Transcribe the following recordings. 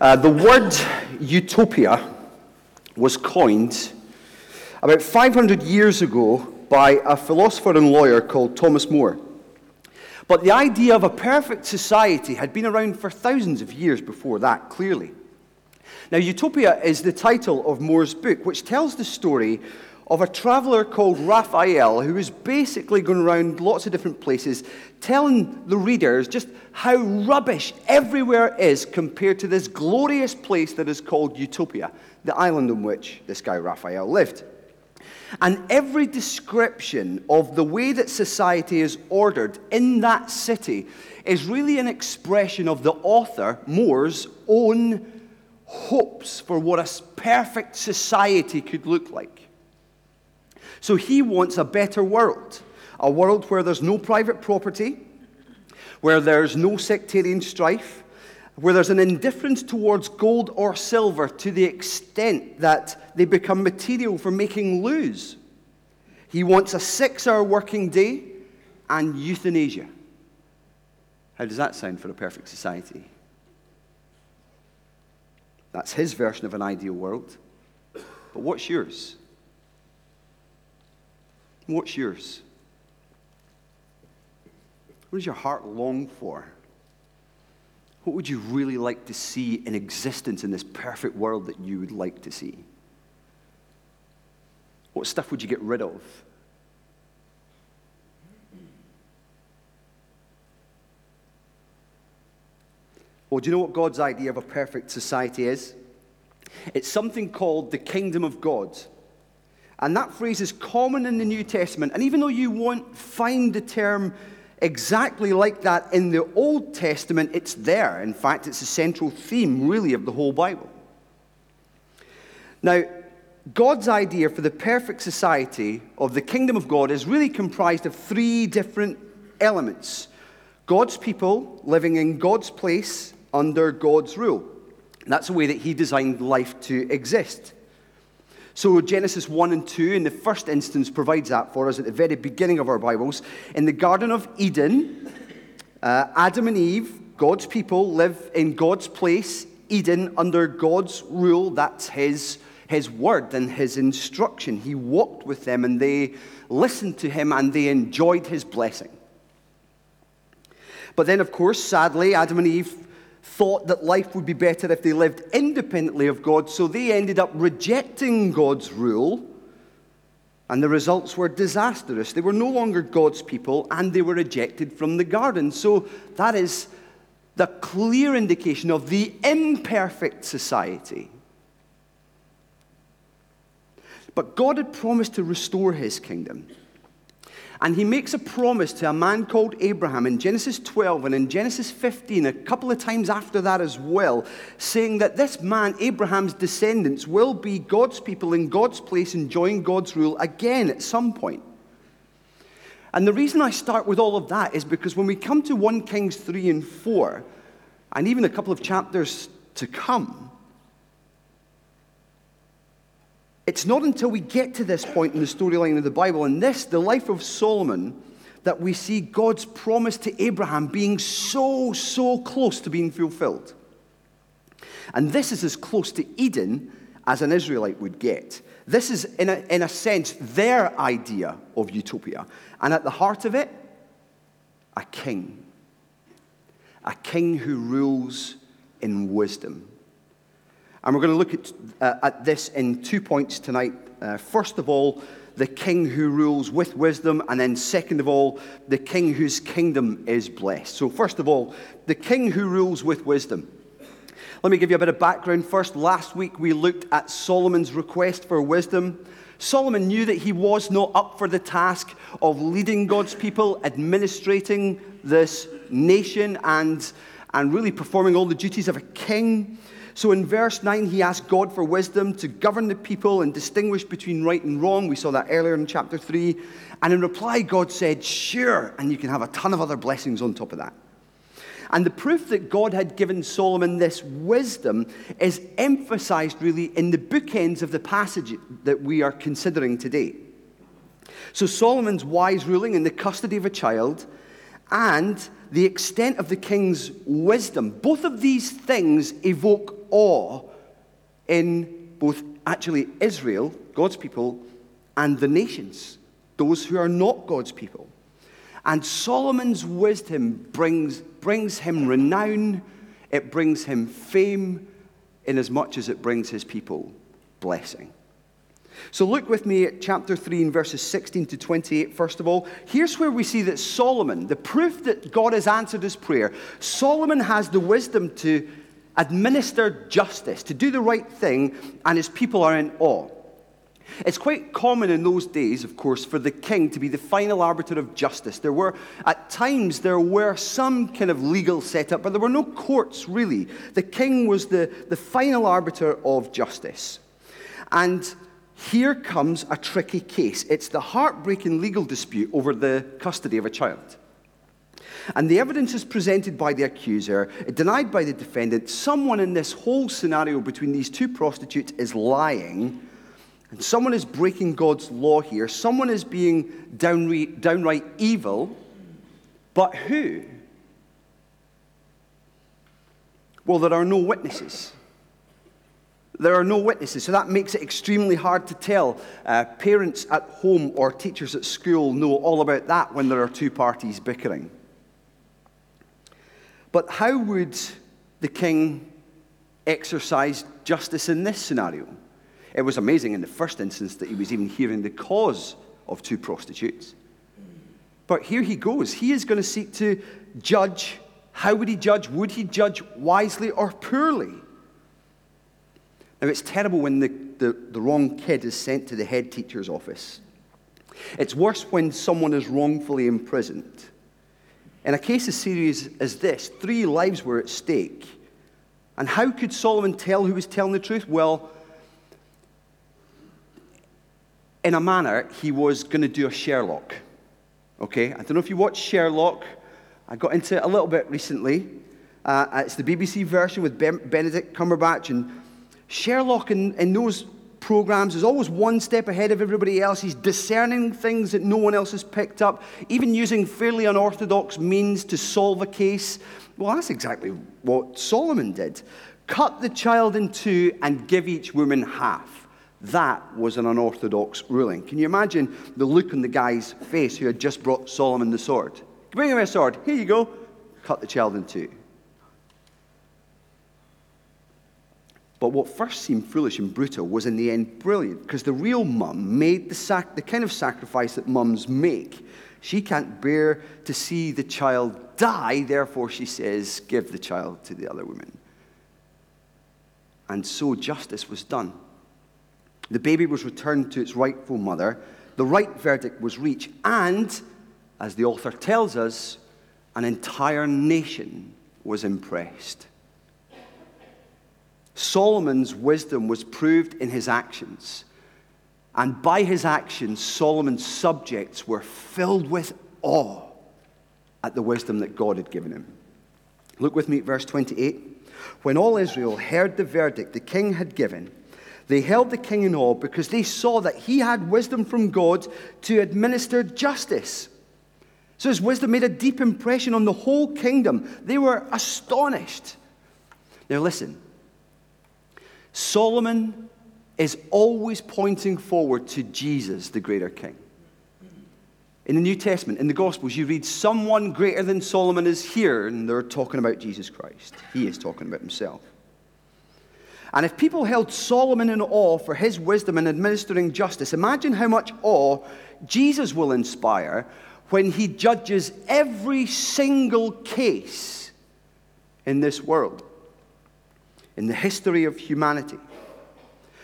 Uh, the word utopia was coined about 500 years ago by a philosopher and lawyer called Thomas More. But the idea of a perfect society had been around for thousands of years before that, clearly. Now, Utopia is the title of More's book, which tells the story of a traveler called Raphael who is basically going around lots of different places telling the readers just how rubbish everywhere is compared to this glorious place that is called Utopia, the island on which this guy Raphael lived. And every description of the way that society is ordered in that city is really an expression of the author, More's, own hopes for what a perfect society could look like. So he wants a better world, a world where there's no private property, where there's no sectarian strife, where there's an indifference towards gold or silver to the extent that they become material for making loos. He wants a six hour working day and euthanasia. How does that sound for a perfect society? That's his version of an ideal world. But what's yours? What's yours? What does your heart long for? What would you really like to see in existence in this perfect world that you would like to see? What stuff would you get rid of? Well, do you know what God's idea of a perfect society is? It's something called the kingdom of God. And that phrase is common in the New Testament. And even though you won't find the term exactly like that in the Old Testament, it's there. In fact, it's a central theme, really, of the whole Bible. Now, God's idea for the perfect society of the kingdom of God is really comprised of three different elements God's people living in God's place under God's rule. That's the way that He designed life to exist. So, Genesis 1 and 2, in the first instance, provides that for us at the very beginning of our Bibles. In the Garden of Eden, uh, Adam and Eve, God's people, live in God's place, Eden, under God's rule. That's His, his word and His instruction. He walked with them and they listened to Him and they enjoyed His blessing. But then, of course, sadly, Adam and Eve thought that life would be better if they lived independently of God, so they ended up rejecting God's rule, and the results were disastrous. They were no longer God's people, and they were ejected from the garden. So that is the clear indication of the imperfect society. But God had promised to restore his kingdom. And he makes a promise to a man called Abraham in Genesis 12 and in Genesis 15, a couple of times after that as well, saying that this man, Abraham's descendants, will be God's people in God's place, enjoying God's rule again at some point. And the reason I start with all of that is because when we come to 1 Kings 3 and 4, and even a couple of chapters to come, It's not until we get to this point in the storyline of the Bible, and this, the life of Solomon, that we see God's promise to Abraham being so, so close to being fulfilled. And this is as close to Eden as an Israelite would get. This is, in a, in a sense, their idea of utopia. And at the heart of it, a king. A king who rules in wisdom. And we're going to look at, uh, at this in two points tonight. Uh, first of all, the king who rules with wisdom, and then second of all, the king whose kingdom is blessed. So, first of all, the king who rules with wisdom. Let me give you a bit of background first. Last week we looked at Solomon's request for wisdom. Solomon knew that he was not up for the task of leading God's people, administrating this nation, and, and really performing all the duties of a king. So in verse 9, he asked God for wisdom to govern the people and distinguish between right and wrong. We saw that earlier in chapter 3. And in reply, God said, Sure, and you can have a ton of other blessings on top of that. And the proof that God had given Solomon this wisdom is emphasized really in the bookends of the passage that we are considering today. So Solomon's wise ruling in the custody of a child and the extent of the king's wisdom. Both of these things evoke awe in both actually Israel, God's people, and the nations, those who are not God's people. And Solomon's wisdom brings, brings him renown, it brings him fame, inasmuch as it brings his people blessing. So look with me at chapter 3 and verses 16 to 28, first of all. Here's where we see that Solomon, the proof that God has answered his prayer, Solomon has the wisdom to administer justice, to do the right thing, and his people are in awe. It's quite common in those days, of course, for the king to be the final arbiter of justice. There were, at times, there were some kind of legal setup, but there were no courts really. The king was the, the final arbiter of justice. And here comes a tricky case. It's the heartbreaking legal dispute over the custody of a child. And the evidence is presented by the accuser, denied by the defendant. Someone in this whole scenario between these two prostitutes is lying, and someone is breaking God's law here. Someone is being downright, downright evil. But who? Well, there are no witnesses. There are no witnesses, so that makes it extremely hard to tell. Uh, parents at home or teachers at school know all about that when there are two parties bickering. But how would the king exercise justice in this scenario? It was amazing in the first instance that he was even hearing the cause of two prostitutes. But here he goes. He is going to seek to judge. How would he judge? Would he judge wisely or poorly? Now, it's terrible when the, the, the wrong kid is sent to the head teacher's office. It's worse when someone is wrongfully imprisoned. In a case as serious as this, three lives were at stake. And how could Solomon tell who was telling the truth? Well, in a manner, he was going to do a Sherlock. Okay? I don't know if you watch Sherlock. I got into it a little bit recently. Uh, it's the BBC version with ben- Benedict Cumberbatch and Sherlock in, in those programs is always one step ahead of everybody else. He's discerning things that no one else has picked up, even using fairly unorthodox means to solve a case. Well, that's exactly what Solomon did. Cut the child in two and give each woman half. That was an unorthodox ruling. Can you imagine the look on the guy's face who had just brought Solomon the sword? Bring him a sword. Here you go. Cut the child in two. But what first seemed foolish and brutal was in the end brilliant because the real mum made the, sac- the kind of sacrifice that mums make. She can't bear to see the child die, therefore, she says, give the child to the other woman. And so justice was done. The baby was returned to its rightful mother, the right verdict was reached, and, as the author tells us, an entire nation was impressed. Solomon's wisdom was proved in his actions. And by his actions, Solomon's subjects were filled with awe at the wisdom that God had given him. Look with me at verse 28. When all Israel heard the verdict the king had given, they held the king in awe because they saw that he had wisdom from God to administer justice. So his wisdom made a deep impression on the whole kingdom. They were astonished. Now, listen Solomon is always pointing forward to Jesus, the greater king. In the New Testament, in the Gospels, you read someone greater than Solomon is here, and they're talking about Jesus Christ. He is talking about himself. And if people held Solomon in awe for his wisdom in administering justice, imagine how much awe Jesus will inspire when he judges every single case in this world in the history of humanity.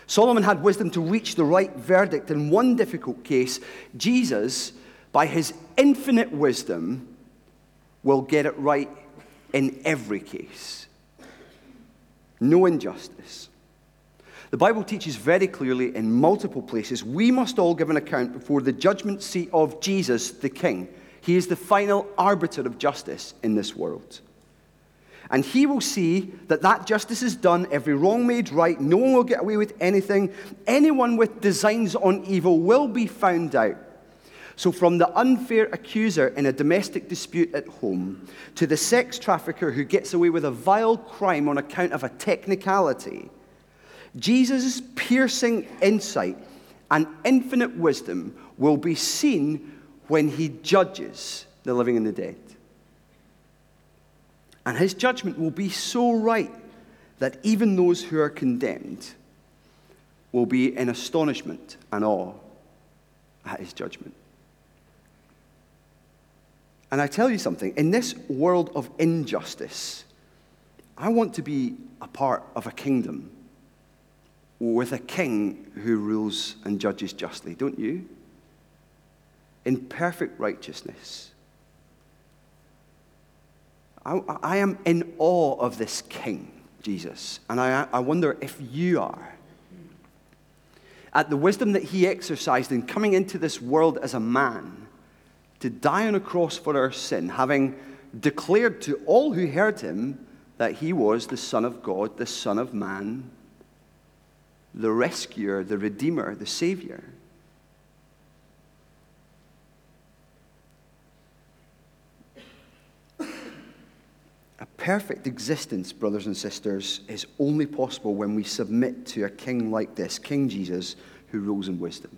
Solomon had wisdom to reach the right verdict in one difficult case. Jesus, by his infinite wisdom, will get it right in every case. No injustice. The Bible teaches very clearly in multiple places we must all give an account before the judgment seat of Jesus the King. He is the final arbiter of justice in this world. And he will see that that justice is done, every wrong made right, no one will get away with anything. Anyone with designs on evil will be found out. So, from the unfair accuser in a domestic dispute at home to the sex trafficker who gets away with a vile crime on account of a technicality, Jesus' piercing insight and infinite wisdom will be seen when he judges the living and the dead. And his judgment will be so right that even those who are condemned will be in astonishment and awe at his judgment. And I tell you something, in this world of injustice, I want to be a part of a kingdom with a king who rules and judges justly, don't you? In perfect righteousness. I, I am in awe of this king, Jesus, and I, I wonder if you are. At the wisdom that he exercised in coming into this world as a man to die on a cross for our sin, having declared to all who heard him that he was the Son of God, the Son of Man, the rescuer, the redeemer, the savior. Perfect existence, brothers and sisters, is only possible when we submit to a king like this, King Jesus, who rules in wisdom.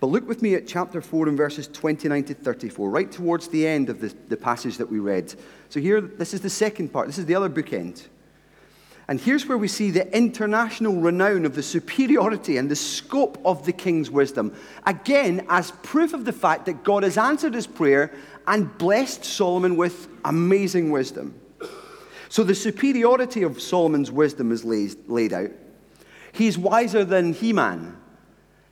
But look with me at chapter 4 and verses 29 to 34, right towards the end of the, the passage that we read. So here, this is the second part, this is the other bookend. And here's where we see the international renown of the superiority and the scope of the king's wisdom. Again, as proof of the fact that God has answered his prayer and blessed Solomon with amazing wisdom. So the superiority of Solomon's wisdom is laid, out. He's wiser than Heman.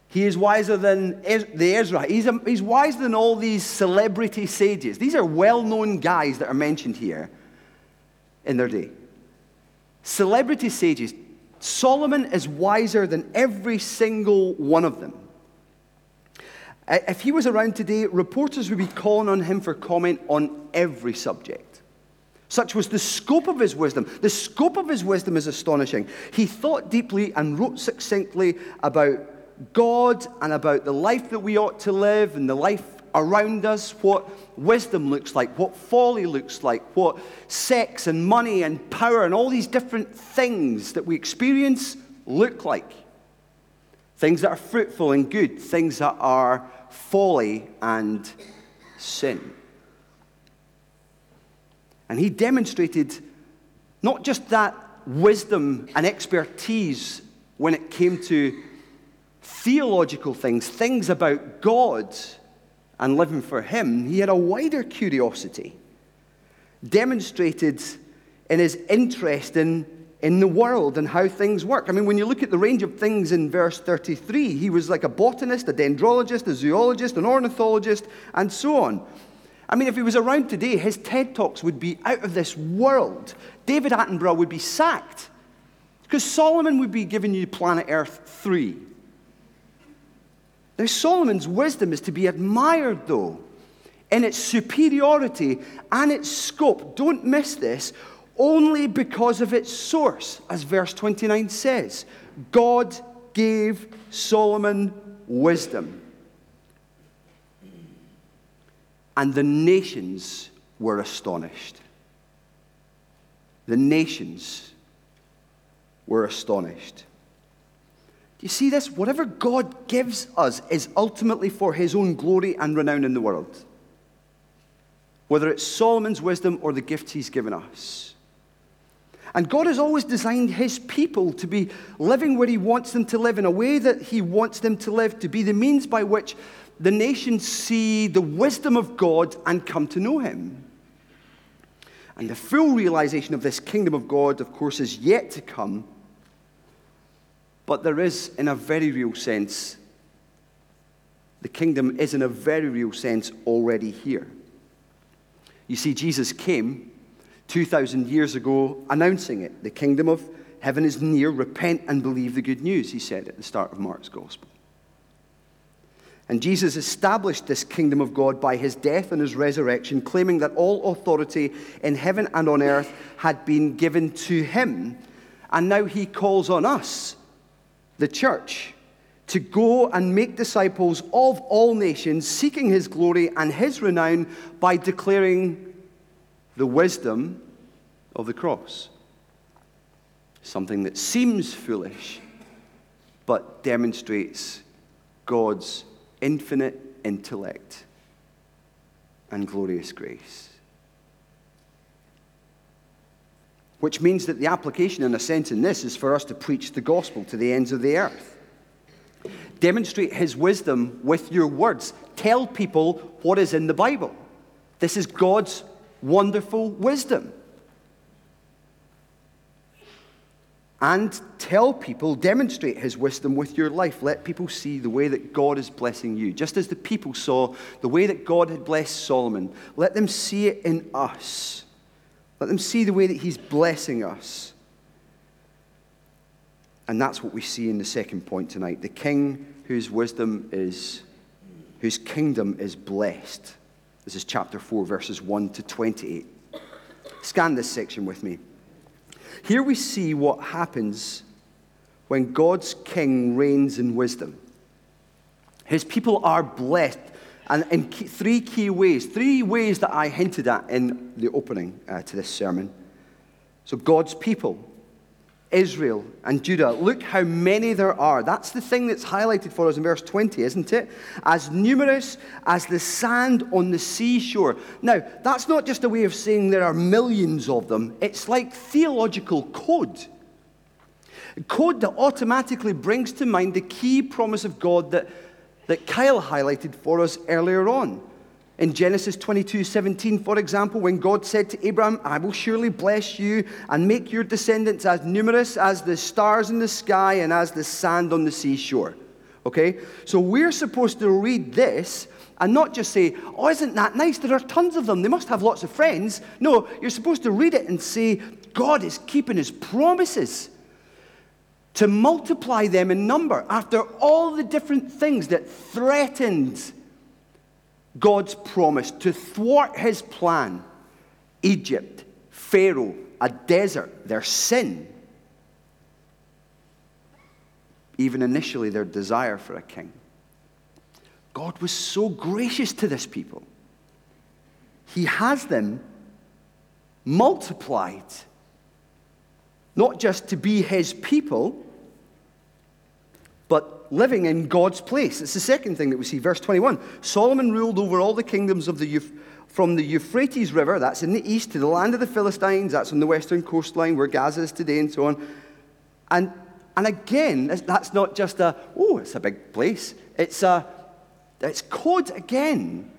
He is wiser than the Ezra. He's, a, he's wiser than all these celebrity sages. These are well known guys that are mentioned here in their day. Celebrity sages. Solomon is wiser than every single one of them. If he was around today, reporters would be calling on him for comment on every subject. Such was the scope of his wisdom. The scope of his wisdom is astonishing. He thought deeply and wrote succinctly about God and about the life that we ought to live and the life around us, what wisdom looks like, what folly looks like, what sex and money and power and all these different things that we experience look like. Things that are fruitful and good, things that are folly and sin. And he demonstrated not just that wisdom and expertise when it came to theological things, things about God and living for Him, he had a wider curiosity demonstrated in his interest in, in the world and how things work. I mean, when you look at the range of things in verse 33, he was like a botanist, a dendrologist, a zoologist, an ornithologist, and so on. I mean, if he was around today, his TED Talks would be out of this world. David Attenborough would be sacked because Solomon would be giving you planet Earth 3. Now, Solomon's wisdom is to be admired, though, in its superiority and its scope. Don't miss this, only because of its source, as verse 29 says. God gave Solomon wisdom. And the nations were astonished. The nations were astonished. Do you see this? Whatever God gives us is ultimately for his own glory and renown in the world. Whether it's Solomon's wisdom or the gifts he's given us. And God has always designed his people to be living where he wants them to live in a way that he wants them to live, to be the means by which the nations see the wisdom of God and come to know him. And the full realization of this kingdom of God, of course, is yet to come but there is, in a very real sense, the kingdom is, in a very real sense, already here. You see, Jesus came 2,000 years ago announcing it. The kingdom of heaven is near. Repent and believe the good news, he said at the start of Mark's gospel. And Jesus established this kingdom of God by his death and his resurrection, claiming that all authority in heaven and on earth had been given to him. And now he calls on us the church to go and make disciples of all nations, seeking his glory and his renown by declaring the wisdom of the cross. Something that seems foolish, but demonstrates God's infinite intellect and glorious grace. Which means that the application, in a sense, in this is for us to preach the gospel to the ends of the earth. Demonstrate his wisdom with your words. Tell people what is in the Bible. This is God's wonderful wisdom. And tell people, demonstrate his wisdom with your life. Let people see the way that God is blessing you. Just as the people saw the way that God had blessed Solomon, let them see it in us. Let them see the way that he's blessing us. And that's what we see in the second point tonight. The king whose wisdom is, whose kingdom is blessed. This is chapter 4, verses 1 to 28. Scan this section with me. Here we see what happens when God's king reigns in wisdom. His people are blessed, and in three key ways, three ways that I hinted at in the opening uh, to this sermon. So, God's people Israel and Judah. Look how many there are. That's the thing that's highlighted for us in verse 20, isn't it? As numerous as the sand on the seashore. Now, that's not just a way of saying there are millions of them, it's like theological code. Code that automatically brings to mind the key promise of God that, that Kyle highlighted for us earlier on. In Genesis 22 17, for example, when God said to Abraham, I will surely bless you and make your descendants as numerous as the stars in the sky and as the sand on the seashore. Okay? So we're supposed to read this and not just say, Oh, isn't that nice? There are tons of them. They must have lots of friends. No, you're supposed to read it and say, God is keeping his promises to multiply them in number after all the different things that threatened God's promise to thwart his plan Egypt, Pharaoh, a desert, their sin, even initially their desire for a king. God was so gracious to this people. He has them multiplied, not just to be his people, but living in God's place. It's the second thing that we see. Verse 21 Solomon ruled over all the kingdoms of the Euph- from the Euphrates River, that's in the east, to the land of the Philistines, that's on the western coastline where Gaza is today, and so on. And, and again, that's not just a, oh, it's a big place. It's a, it's code again.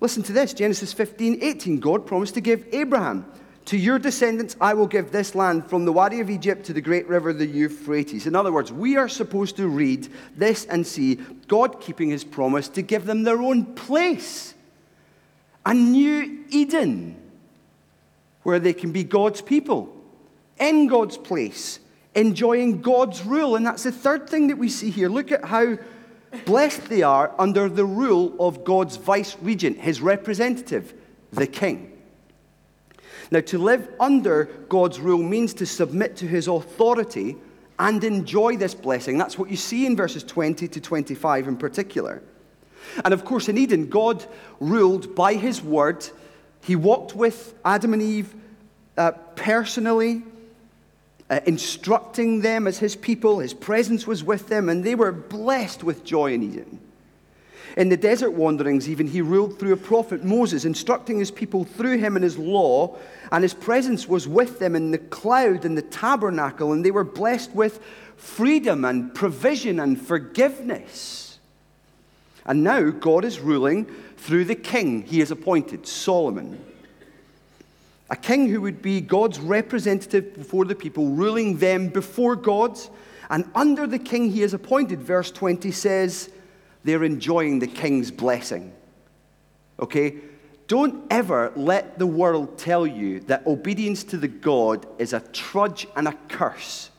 Listen to this Genesis 15, 18. God promised to give Abraham to your descendants, I will give this land from the Wadi of Egypt to the great river, the Euphrates. In other words, we are supposed to read this and see God keeping his promise to give them their own place, a new Eden, where they can be God's people, in God's place, enjoying God's rule. And that's the third thing that we see here. Look at how blessed they are under the rule of God's vice regent, his representative, the king. Now, to live under God's rule means to submit to his authority and enjoy this blessing. That's what you see in verses 20 to 25 in particular. And of course, in Eden, God ruled by his word. He walked with Adam and Eve uh, personally, uh, instructing them as his people. His presence was with them, and they were blessed with joy in Eden. In the desert wanderings, even, he ruled through a prophet, Moses, instructing his people through him and his law, and his presence was with them in the cloud and the tabernacle, and they were blessed with freedom and provision and forgiveness. And now God is ruling through the king he has appointed, Solomon. A king who would be God's representative before the people, ruling them before God. And under the king he has appointed, verse 20 says, they're enjoying the king's blessing. Okay? Don't ever let the world tell you that obedience to the God is a trudge and a curse.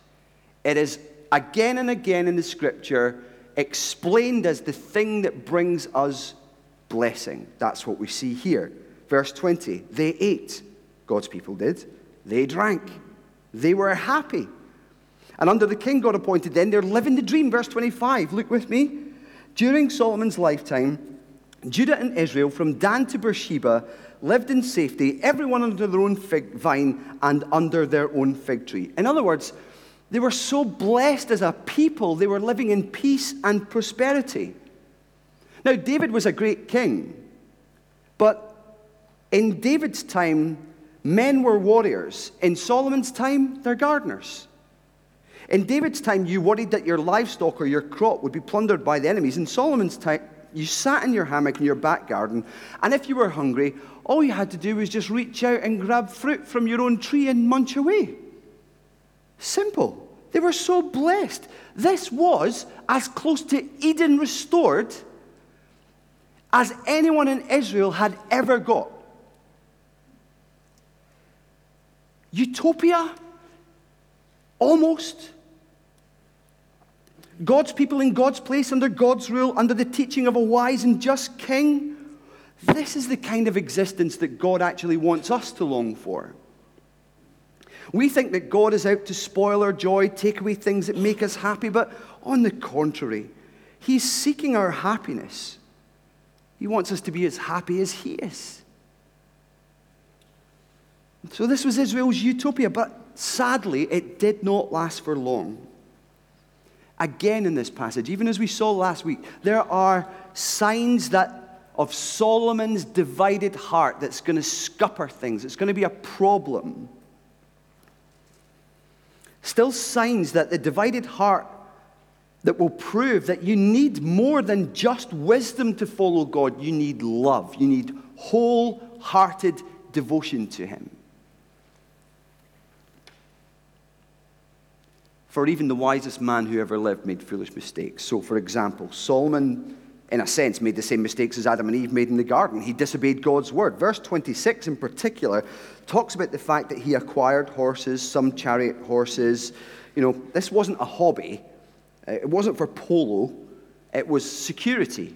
It is again and again in the scripture explained as the thing that brings us blessing. That's what we see here. Verse 20 they ate, God's people did. They drank. They were happy. And under the king God appointed then, they're living the dream. Verse 25, look with me. During Solomon's lifetime, Judah and Israel, from Dan to Beersheba, lived in safety, everyone under their own fig vine and under their own fig tree. In other words, they were so blessed as a people, they were living in peace and prosperity. Now, David was a great king, but in David's time, men were warriors. In Solomon's time, they're gardeners. In David's time, you worried that your livestock or your crop would be plundered by the enemies. In Solomon's time, you sat in your hammock in your back garden, and if you were hungry, all you had to do was just reach out and grab fruit from your own tree and munch away. Simple. They were so blessed. This was as close to Eden restored as anyone in Israel had ever got. Utopia? Almost. God's people in God's place, under God's rule, under the teaching of a wise and just king. This is the kind of existence that God actually wants us to long for. We think that God is out to spoil our joy, take away things that make us happy, but on the contrary, He's seeking our happiness. He wants us to be as happy as He is. So, this was Israel's utopia, but sadly, it did not last for long. Again, in this passage, even as we saw last week, there are signs that of Solomon's divided heart that's going to scupper things. It's going to be a problem. Still, signs that the divided heart that will prove that you need more than just wisdom to follow God. You need love. You need wholehearted devotion to Him. For even the wisest man who ever lived made foolish mistakes. So, for example, Solomon, in a sense, made the same mistakes as Adam and Eve made in the garden. He disobeyed God's word. Verse 26 in particular talks about the fact that he acquired horses, some chariot horses. You know, this wasn't a hobby, uh, it wasn't for polo, it was security.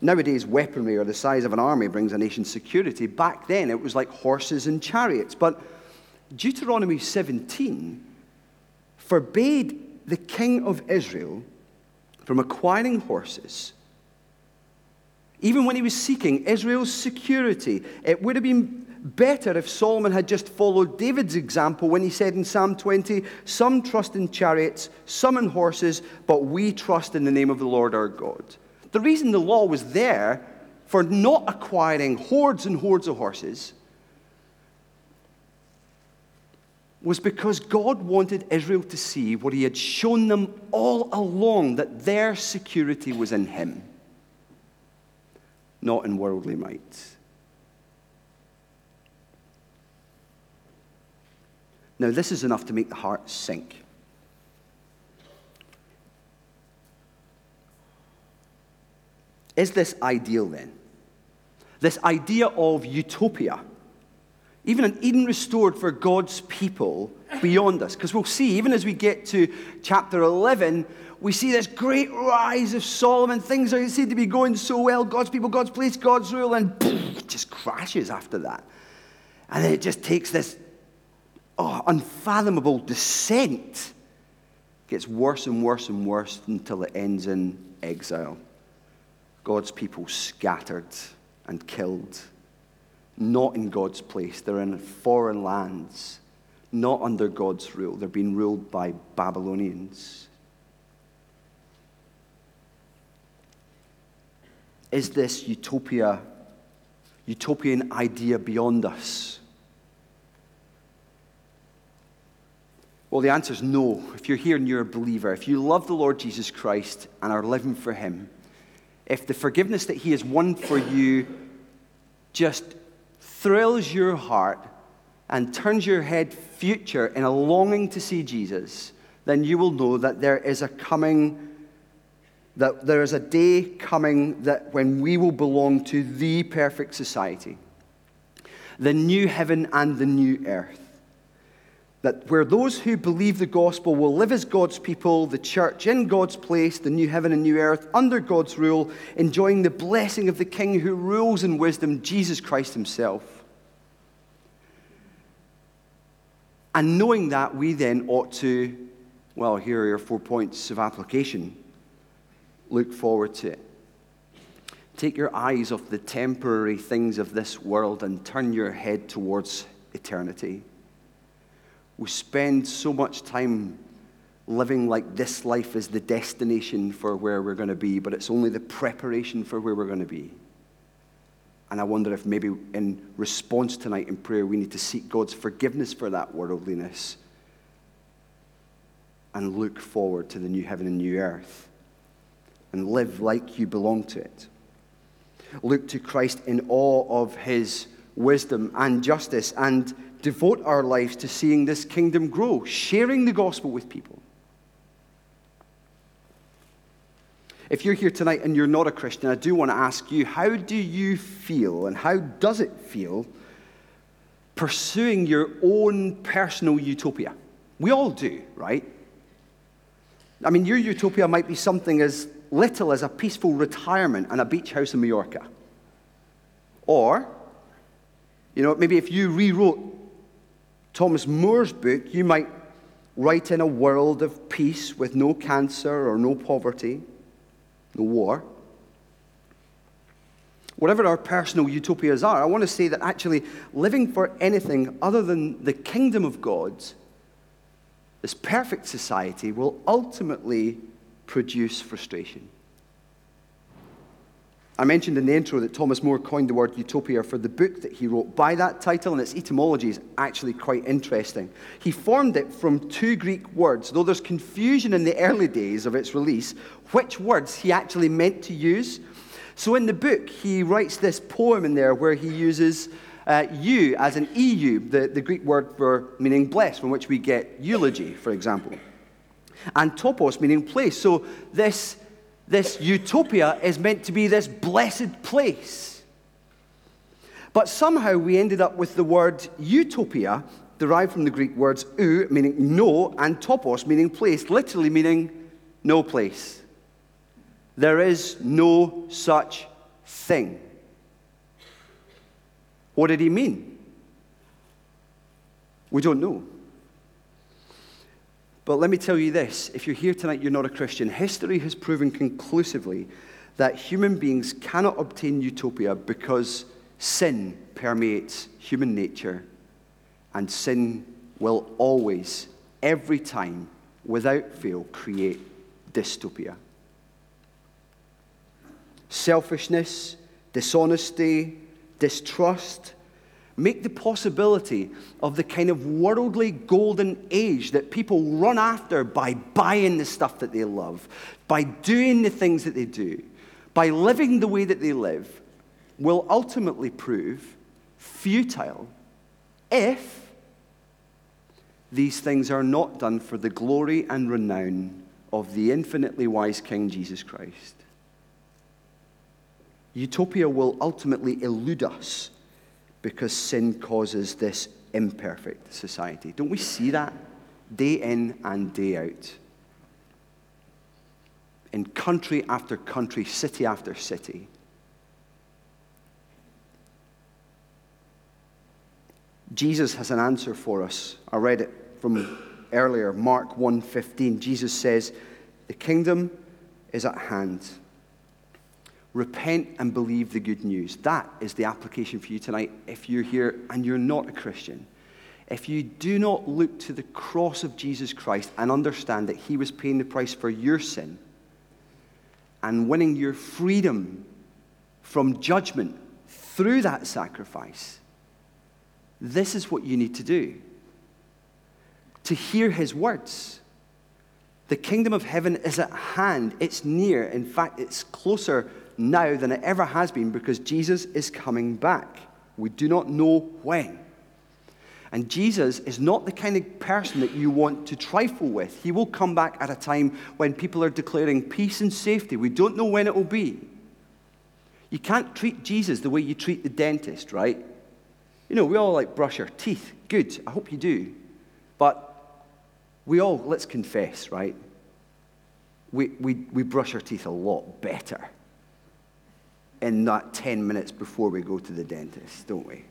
Nowadays, weaponry or the size of an army brings a nation's security. Back then, it was like horses and chariots. But Deuteronomy 17 forbade the king of Israel from acquiring horses. Even when he was seeking Israel's security, it would have been better if Solomon had just followed David's example when he said in Psalm 20, Some trust in chariots, some in horses, but we trust in the name of the Lord our God. The reason the law was there for not acquiring hordes and hordes of horses was because God wanted Israel to see what He had shown them all along that their security was in Him, not in worldly might. Now, this is enough to make the heart sink. Is this ideal then? This idea of utopia even an Eden restored for God's people beyond us. Because we'll see, even as we get to chapter 11, we see this great rise of Solomon. Things are seem to be going so well. God's people, God's place, God's rule, and boom, it just crashes after that. And then it just takes this oh, unfathomable descent. Gets worse and worse and worse until it ends in exile. God's people scattered and killed not in God's place. They're in foreign lands, not under God's rule. They're being ruled by Babylonians. Is this utopia, utopian idea beyond us? Well, the answer is no. If you're here and you're a believer, if you love the Lord Jesus Christ and are living for Him, if the forgiveness that He has won for you just thrills your heart and turns your head future in a longing to see Jesus, then you will know that there is a coming, that there is a day coming that when we will belong to the perfect society, the new heaven and the new earth that where those who believe the gospel will live as God's people, the church in God's place, the new heaven and new earth, under God's rule, enjoying the blessing of the King who rules in wisdom, Jesus Christ Himself. And knowing that, we then ought to Well, here are your four points of application. Look forward to it. Take your eyes off the temporary things of this world and turn your head towards eternity. We spend so much time living like this life is the destination for where we're going to be, but it's only the preparation for where we're going to be. And I wonder if maybe in response tonight in prayer, we need to seek God's forgiveness for that worldliness and look forward to the new heaven and new earth and live like you belong to it. Look to Christ in awe of his wisdom and justice and devote our lives to seeing this kingdom grow, sharing the gospel with people. If you're here tonight and you're not a Christian, I do want to ask you how do you feel and how does it feel pursuing your own personal utopia? We all do, right? I mean, your utopia might be something as little as a peaceful retirement and a beach house in Mallorca. Or, you know, maybe if you rewrote Thomas More's book, you might write in a world of peace with no cancer or no poverty no war. Whatever our personal utopias are, I want to say that actually living for anything other than the kingdom of God, this perfect society, will ultimately produce frustration. I mentioned in the intro that Thomas More coined the word utopia for the book that he wrote by that title, and its etymology is actually quite interesting. He formed it from two Greek words, though there's confusion in the early days of its release which words he actually meant to use. So in the book, he writes this poem in there where he uses uh, you as an EU, the, the Greek word for meaning blessed, from which we get eulogy, for example, and topos, meaning place. So this this utopia is meant to be this blessed place. But somehow we ended up with the word utopia, derived from the Greek words ou, meaning no, and topos, meaning place, literally meaning no place. There is no such thing. What did he mean? We don't know. But let me tell you this if you're here tonight, you're not a Christian. History has proven conclusively that human beings cannot obtain utopia because sin permeates human nature, and sin will always, every time, without fail, create dystopia. Selfishness, dishonesty, distrust, make the possibility of the kind of worldly golden age that people run after by buying the stuff that they love, by doing the things that they do, by living the way that they live, will ultimately prove futile if these things are not done for the glory and renown of the infinitely wise King Jesus Christ. Utopia will ultimately elude us because sin causes this imperfect society. Don't we see that day in and day out? In country after country, city after city. Jesus has an answer for us. I read it from earlier, Mark 1:15. Jesus says, "The kingdom is at hand." Repent and believe the good news. That is the application for you tonight if you're here and you're not a Christian. If you do not look to the cross of Jesus Christ and understand that He was paying the price for your sin and winning your freedom from judgment through that sacrifice, this is what you need to do. To hear His words. The kingdom of heaven is at hand, it's near. In fact, it's closer now than it ever has been because Jesus is coming back. We do not know when. And Jesus is not the kind of person that you want to trifle with. He will come back at a time when people are declaring peace and safety. We don't know when it will be. You can't treat Jesus the way you treat the dentist, right? You know, we all like brush our teeth. Good, I hope you do. But we all, let's confess, right? We, we, we brush our teeth a lot better in that 10 minutes before we go to the dentist, don't we?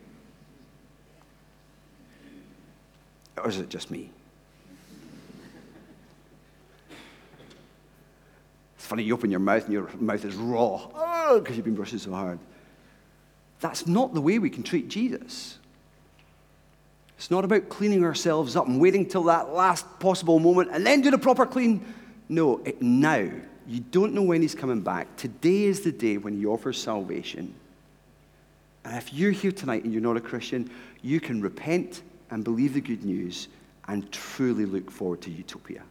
Or is it just me? It's funny, you open your mouth and your mouth is raw oh, because you've been brushing so hard. That's not the way we can treat Jesus. It's not about cleaning ourselves up and waiting till that last possible moment and then do the proper clean. No, it, now. You don't know when he's coming back. Today is the day when he offers salvation. And if you're here tonight and you're not a Christian, you can repent and believe the good news and truly look forward to utopia.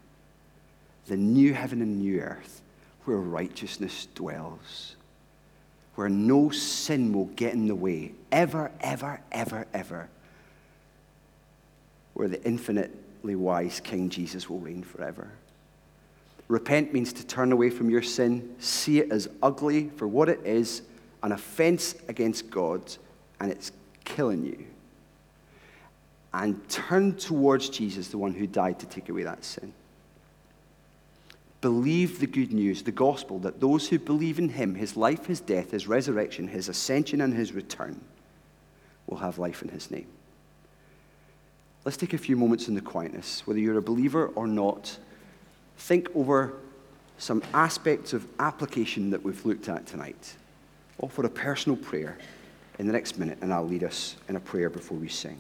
The new heaven and new earth where righteousness dwells, where no sin will get in the way, ever, ever, ever, ever, where the infinitely wise King Jesus will reign forever. Repent means to turn away from your sin, see it as ugly for what it is, an offense against God, and it's killing you. And turn towards Jesus, the one who died to take away that sin. Believe the good news, the gospel, that those who believe in him, his life, his death, his resurrection, his ascension, and his return, will have life in his name. Let's take a few moments in the quietness, whether you're a believer or not think over some aspects of application that we've looked at tonight. Offer a personal prayer in the next minute, and I'll lead us in a prayer before we sing.